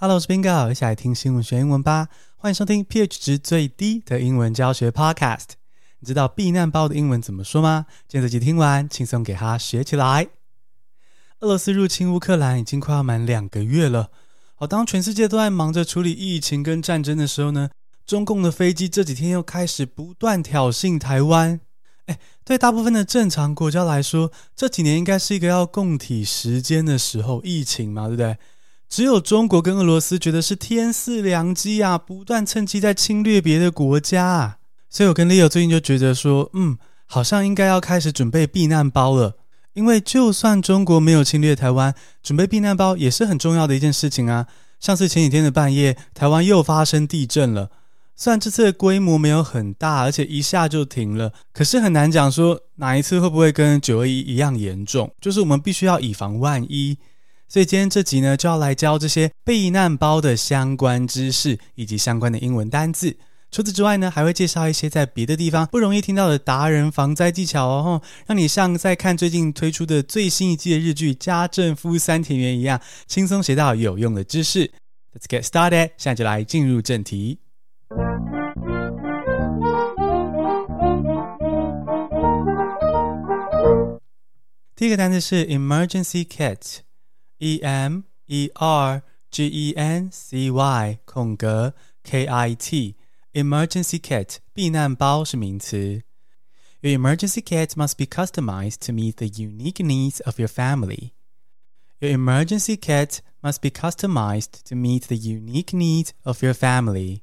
Hello，我是 Bingo，一起来听新闻学英文吧。欢迎收听 pH 值最低的英文教学 Podcast。你知道避难包的英文怎么说吗？今天这集听完，轻松给它学起来。俄罗斯入侵乌克兰已经快要满两个月了。好，当全世界都在忙着处理疫情跟战争的时候呢，中共的飞机这几天又开始不断挑衅台湾。诶，对大部分的正常国家来说，这几年应该是一个要共体时间的时候，疫情嘛，对不对？只有中国跟俄罗斯觉得是天赐良机啊，不断趁机在侵略别的国家啊。所以我跟 Leo 最近就觉得说，嗯，好像应该要开始准备避难包了。因为就算中国没有侵略台湾，准备避难包也是很重要的一件事情啊。像是前几天的半夜，台湾又发生地震了。虽然这次的规模没有很大，而且一下就停了，可是很难讲说哪一次会不会跟九二一一样严重。就是我们必须要以防万一。所以今天这集呢，就要来教这些避难包的相关知识以及相关的英文单字。除此之外呢，还会介绍一些在别的地方不容易听到的达人防灾技巧哦，让你像在看最近推出的最新一季的日剧《家政夫三田园》一样，轻松学到有用的知识。Let's get started，现在就来进入正题。第一个单词是 emergency kit。E M E R G E N C Y 空格 K I T Emergency Kit 避难包是名词。Your emergency kit must be customized to meet the unique needs of your family. Your emergency kit must be customized to meet the unique needs of your family.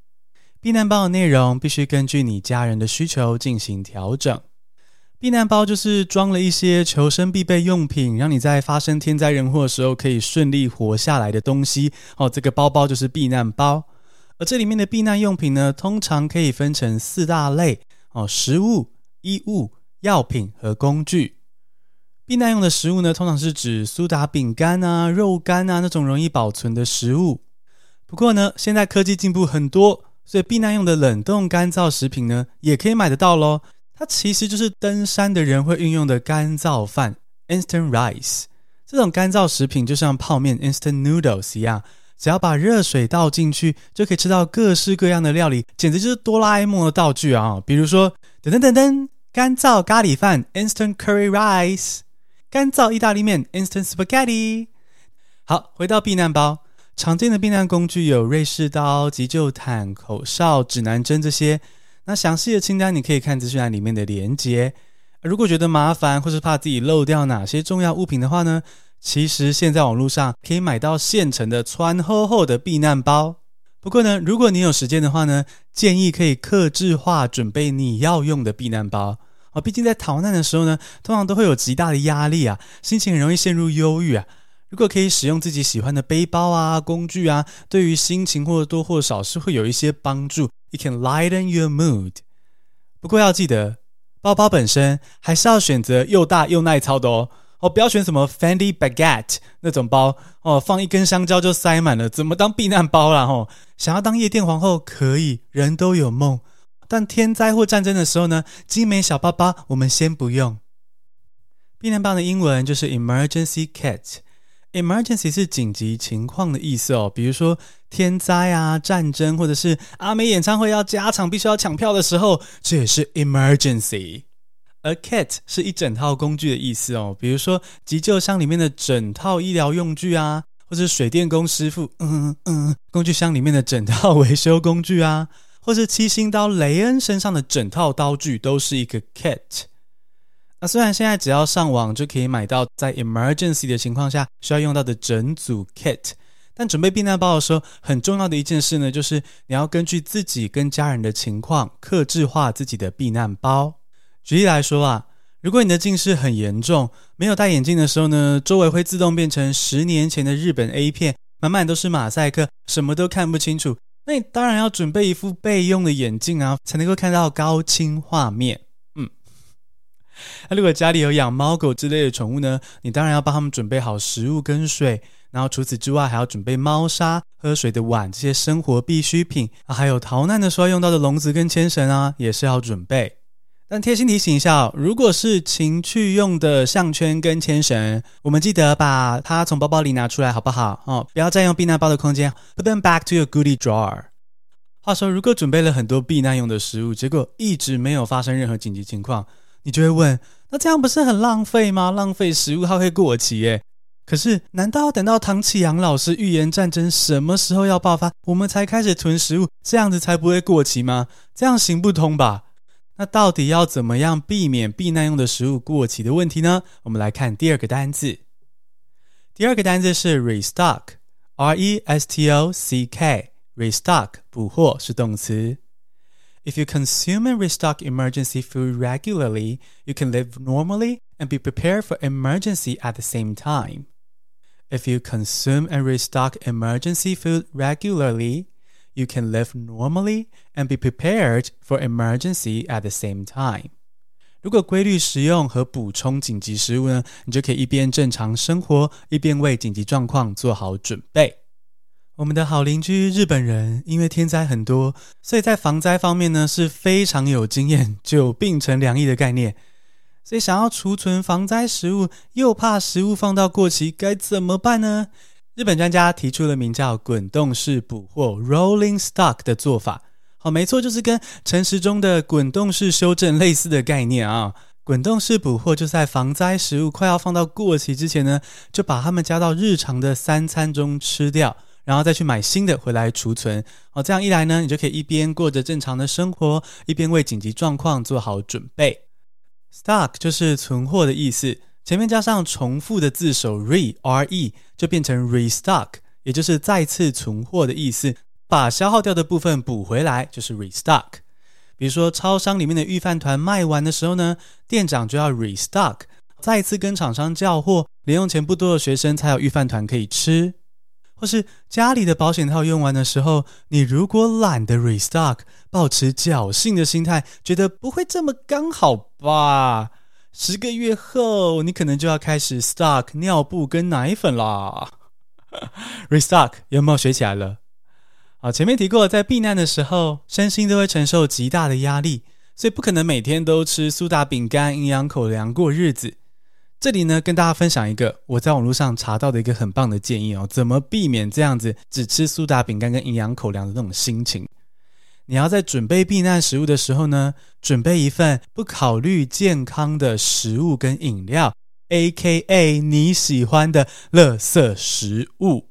避难包的内容必须根据你家人的需求进行调整。 避难包就是装了一些求生必备用品，让你在发生天灾人祸的时候可以顺利活下来的东西哦。这个包包就是避难包，而这里面的避难用品呢，通常可以分成四大类哦：食物、衣物、药品和工具。避难用的食物呢，通常是指苏打饼干啊、肉干啊那种容易保存的食物。不过呢，现在科技进步很多，所以避难用的冷冻干燥食品呢，也可以买得到喽。它其实就是登山的人会运用的干燥饭 （instant rice）。这种干燥食品就像泡面 （instant noodles） 一样，只要把热水倒进去，就可以吃到各式各样的料理，简直就是哆啦 A 梦的道具啊！比如说，噔噔噔噔，干燥咖喱饭 （instant curry rice），干燥意大利面 （instant spaghetti）。好，回到避难包，常见的避难工具有瑞士刀、急救毯、口哨、指南针这些。那详细的清单你可以看资讯栏里面的连接。如果觉得麻烦或是怕自己漏掉哪些重要物品的话呢，其实现在网络上可以买到现成的穿厚厚的避难包。不过呢，如果你有时间的话呢，建议可以克制化准备你要用的避难包啊。毕竟在逃难的时候呢，通常都会有极大的压力啊，心情很容易陷入忧郁啊。如果可以使用自己喜欢的背包啊、工具啊，对于心情或多或少是会有一些帮助。It can lighten your mood。不过要记得，包包本身还是要选择又大又耐操的哦。哦，不要选什么 Fendi Baguette 那种包哦，放一根香蕉就塞满了，怎么当避难包啦？哦，想要当夜店皇后可以，人都有梦。但天灾或战争的时候呢，精美小包包我们先不用。避难包的英文就是 Emergency Kit。Emergency 是紧急情况的意思哦，比如说天灾啊、战争，或者是阿美演唱会要加场，必须要抢票的时候，这也是 Emergency。而 Kit 是一整套工具的意思哦，比如说急救箱里面的整套医疗用具啊，或者水电工师傅，嗯嗯，工具箱里面的整套维修工具啊，或是七星刀雷恩身上的整套刀具，都是一个 Kit。那虽然现在只要上网就可以买到在 emergency 的情况下需要用到的整组 kit，但准备避难包的时候，很重要的一件事呢，就是你要根据自己跟家人的情况，克制化自己的避难包。举例来说啊，如果你的近视很严重，没有戴眼镜的时候呢，周围会自动变成十年前的日本 A 片，满满都是马赛克，什么都看不清楚。那你当然要准备一副备用的眼镜啊，才能够看到高清画面。那如果家里有养猫狗之类的宠物呢，你当然要帮他们准备好食物跟水，然后除此之外还要准备猫砂、喝水的碗这些生活必需品啊，还有逃难的时候用到的笼子跟牵绳啊，也是要准备。但贴心提醒一下哦，如果是情趣用的项圈跟牵绳，我们记得把它从包包里拿出来，好不好？哦，不要占用避难包的空间。Put them back to your goodie drawer。话说，如果准备了很多避难用的食物，结果一直没有发生任何紧急情况，你就会问：那这样不是很浪费吗？浪费食物，它会过期耶。可是，难道要等到唐启阳老师预言战争什么时候要爆发，我们才开始囤食物，这样子才不会过期吗？这样行不通吧？那到底要怎么样避免避难用的食物过期的问题呢？我们来看第二个单字。第二个单字是 restock，R-E-S-T-O-C-K，restock 补货是动词。If you consume and restock emergency food regularly, you can live normally and be prepared for emergency at the same time. If you consume and restock emergency food regularly, You can live normally and be prepared for emergency at the same time. 如果规律食用和补充紧急食物呢，你就可以一边正常生活，一边为紧急状况做好准备。 我们的好邻居日本人，因为天灾很多，所以在防灾方面呢是非常有经验，久病成良医的概念。所以想要储存防灾食物，又怕食物放到过期，该怎么办呢？日本专家提出了名叫“滚动式补货 ”（Rolling Stock） 的做法。好，没错，就是跟陈时中的滚动式修正类似的概念啊。滚动式补货就在防灾食物快要放到过期之前呢，就把它们加到日常的三餐中吃掉，然后再去买新的回来储存。好，这样一来呢，你就可以一边过着正常的生活，一边为紧急状况做好准备。Stock 就是存货的意思。前面加上重复的字首 re r e 就变成 restock，也就是再次存货的意思。把消耗掉的部分补回来就是 restock。比如说超商里面的预饭团卖完的时候呢，店长就要 restock，再次跟厂商叫货，零用钱不多的学生才有预饭团可以吃。或是家里的保险套用完的时候，你如果懒得 restock，抱持侥幸的心态，觉得不会这么刚好吧？十个月后，你可能就要开始 stock 尿布跟奶粉啦。Restock 有没有学起来了？好，前面提过，在避难的时候，身心都会承受极大的压力，所以不可能每天都吃苏打饼干、营养口粮过日子。这里呢，跟大家分享一个我在网络上查到的一个很棒的建议哦，怎么避免这样子只吃苏打饼干跟营养口粮的那种心情。你要在准备避难食物的时候呢，准备一份不考虑健康的食物跟饮料，AKA 你喜欢的垃圾食物。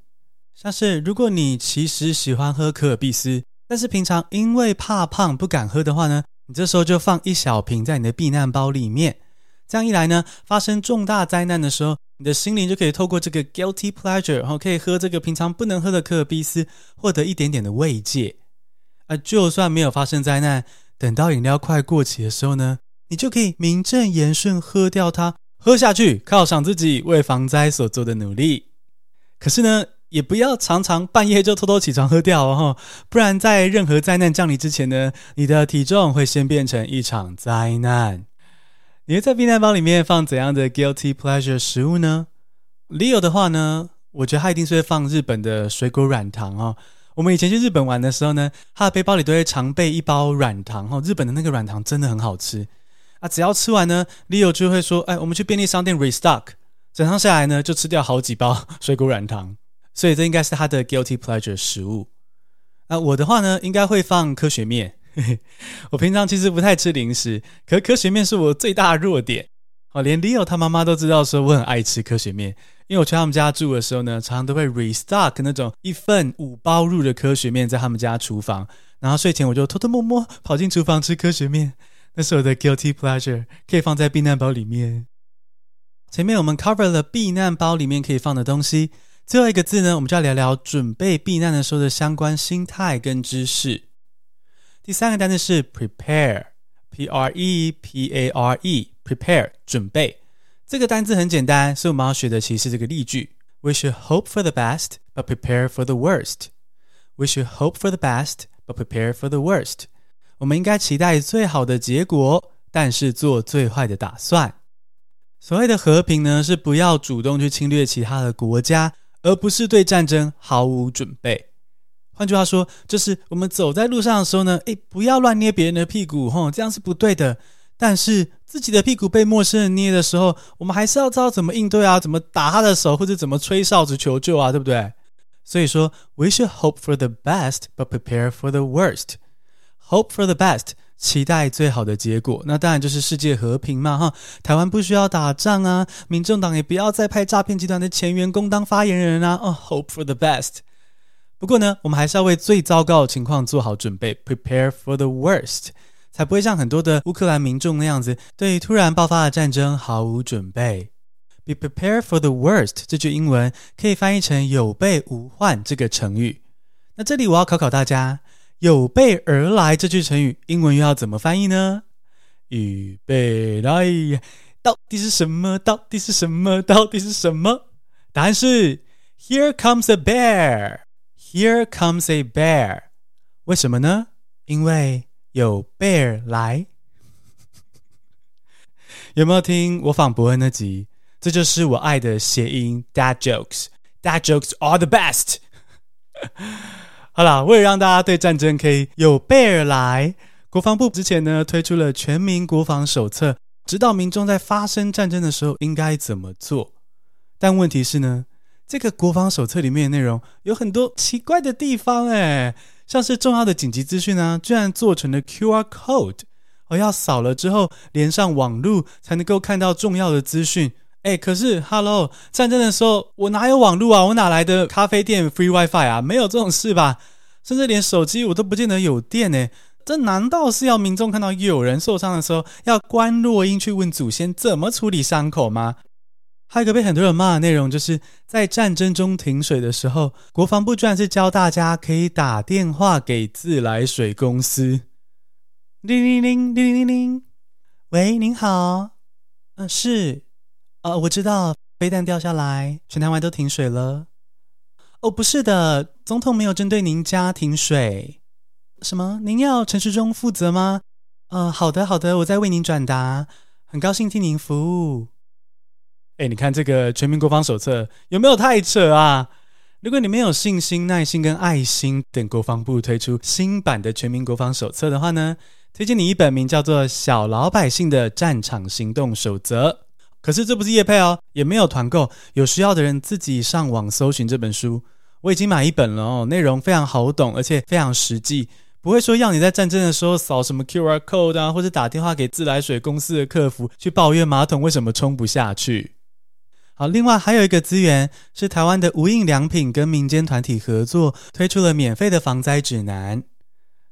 像是如果你其实喜欢喝可尔必思，但是平常因为怕胖不敢喝的话呢，你这时候就放一小瓶在你的避难包里面。这样一来呢，发生重大灾难的时候，你的心灵就可以透过这个 guilty pleasure，然后可以喝这个平常不能喝的可尔必思，获得一点点的慰藉。啊，就算没有发生灾难，等到饮料快过期的时候呢，你就可以名正言顺喝掉它，喝下去，犒赏自己为防灾所做的努力。可是呢，也不要常常半夜就偷偷起床喝掉哦，不然在任何灾难降临之前呢，你的体重会先变成一场灾难。你会在避难包里面放怎样的 guilty pleasure 食物呢？Leo 的话呢，我觉得他一定是会放日本的水果软糖哦。我们以前去日本玩的时候呢，他的背包里都会常备一包软糖哦。日本的那个软糖真的很好吃啊！只要吃完呢，Leo 就会说：“哎，我们去便利商店 restock。”整趟下来呢，就吃掉好几包 水果软糖。所以这应该是他的 guilty pleasure 食物。啊，我的话呢，应该会放科学面。嘿嘿，我平常其实不太吃零食，可科学面是我最大弱点。哦，连 Leo 他妈妈都知道说我很爱吃科学面。因为我去他们家住的时候呢，常常都会 restock 那种一份五包入的科学面在他们家厨房，然后睡前我就偷偷摸摸跑进厨房吃科学面，那是我的 guilty pleasure，可以放在避难包里面。前面我们 cover 了避难包里面可以放的东西，最后一个字呢，我们就要聊聊准备避难的时候的相关心态跟知识。第三个单词是 prepare，p r e p a r e，prepare 准备。这个单词很简单，所以我们要学的其实是这个例句：We should hope for the best, but prepare for the worst. We should hope for the best, but prepare for the worst. 我们应该期待最好的结果，但是做最坏的打算。所谓的和平呢，是不要主动去侵略其他的国家，而不是对战争毫无准备。换句话说，就是我们走在路上的时候呢，诶，不要乱捏别人的屁股，吼，这样是不对的。但是自己的屁股被陌生人捏的时候，我们还是要知道怎么应对啊，怎么打他的手，或者怎么吹哨子求救啊，对不对？所以说，we should hope for the best but prepare for the worst。Hope for the best，期待最好的结果，那当然就是世界和平嘛，哈。台湾不需要打仗啊，民众党也不要再派诈骗集团的前员工当发言人啊。哦，hope for the best。不过呢，我们还是要为最糟糕的情况做好准备，prepare for the worst。才不会像很多的乌克兰民众那样子，对突然爆发的战争毫无准备。Be prepared for the worst 这句英文可以翻译成有备无患这个成语。那这里我要考考大家，有备而来这句成语英文又要怎么翻译呢？预备来，到底是什么？到底是什么？到底是什么？答案是 Here comes a bear. Here comes a bear. 为什么呢？因为有 bear 来，有没有听我仿伯恩那集？这就是我爱的谐音 dad jokes。dad jokes are the best。好啦，为了让大家对战争可以有 bear 来，国防部之前呢推出了全民国防手册，指导民众在发生战争的时候应该怎么做。但问题是呢，这个国防手册里面的内容有很多奇怪的地方，诶像是重要的紧急资讯呢，居然做成了 QR code，哦，要扫了之后连上网路才能够看到重要的资讯。哎，可是，Hello，战争的时候我哪有网路啊？我哪来的咖啡店 free WiFi 啊？没有这种事吧？甚至连手机我都不见得有电呢。这难道是要民众看到有人受伤的时候，要观落音去问祖先怎么处理伤口吗？还有一个被很多人骂的内容，就是在战争中停水的时候，国防部居然是教大家可以打电话给自来水公司。铃铃铃铃铃铃，喂，您好，嗯，是，呃，我知道飞弹掉下来，全台湾都停水了。哦，不是的，总统没有针对您家停水。什么？您要陈时中负责吗？呃，好的，好的，我再为您转达。很高兴替您服务。哎，你看这个全民国防手册有没有太扯啊？如果你没有信心、耐心跟爱心，等国防部推出新版的全民国防手册的话呢，推荐你一本名叫做《小老百姓的战场行动守则》。可是这不是业配哦，也没有团购，有需要的人自己上网搜寻这本书。我已经买一本了哦，内容非常好懂，而且非常实际，不会说要你在战争的时候扫什么 QR code 啊，或者打电话给自来水公司的客服去抱怨马桶为什么冲不下去。好，另外还有一个资源是台湾的无印良品跟民间团体合作推出了免费的防灾指南。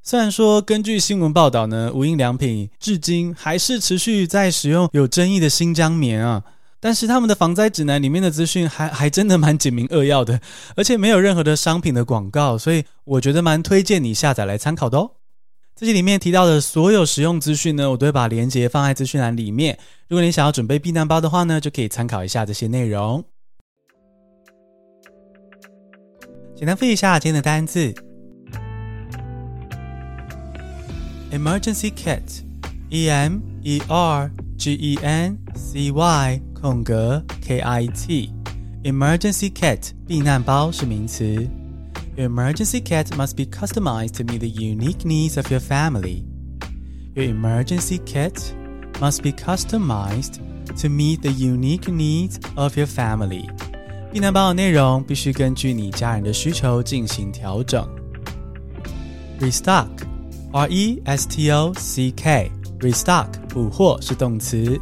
虽然说根据新闻报道呢，无印良品至今还是持续在使用有争议的新疆棉啊，但是他们的防灾指南里面的资讯还还真的蛮简明扼要的，而且没有任何的商品的广告，所以我觉得蛮推荐你下载来参考的哦。这集里面提到的所有实用资讯呢，我都会把链接放在资讯栏里面。如果你想要准备避难包的话呢，就可以参考一下这些内容。简单复习一下今天的单字：emergency kit，e m e r g e n c y 空格 k i t，emergency kit 避难包是名词。Your emergency kit must be customized to meet the unique needs of your family. Your emergency kit must be customized to meet the unique needs of your family. 避难包的内容必须根据你家人的需求进行调整。Restock, R-E-S-T-O-C-K, restock 补货是动词。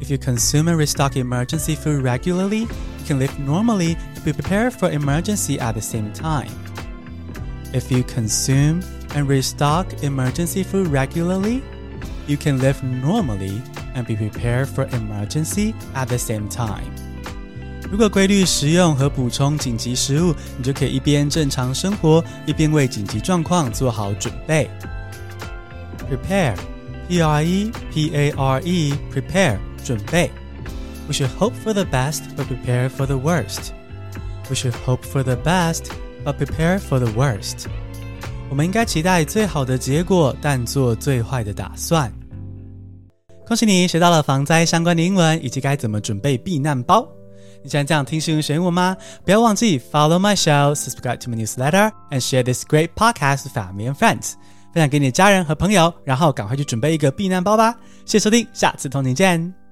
If you consume and restock emergency food regularly, you can live normally be prepared for emergency at the same time. If you consume and restock emergency food regularly, you can live normally and be prepared for emergency at the same time. 如果规律食用和补充紧急食物，你就可以一边正常生活，一边为紧急状况做好准备。Prepare, P-R-E-P-A-R-E, prepare 准备。We should hope for the best, but prepare for the worst. We should hope for the best, but prepare for the worst. 我们应该期待最好的结果，但做最坏的打算。恭喜你学到了防灾相关的英文，以及该怎么准备避难包。你喜欢这样听新闻学英文吗？不要忘记 follow my show, subscribe to my newsletter, and share this great podcast with family and friends. 分享给你的家人和朋友，然后赶快去准备一个避难包吧。谢谢收听，下次同你见。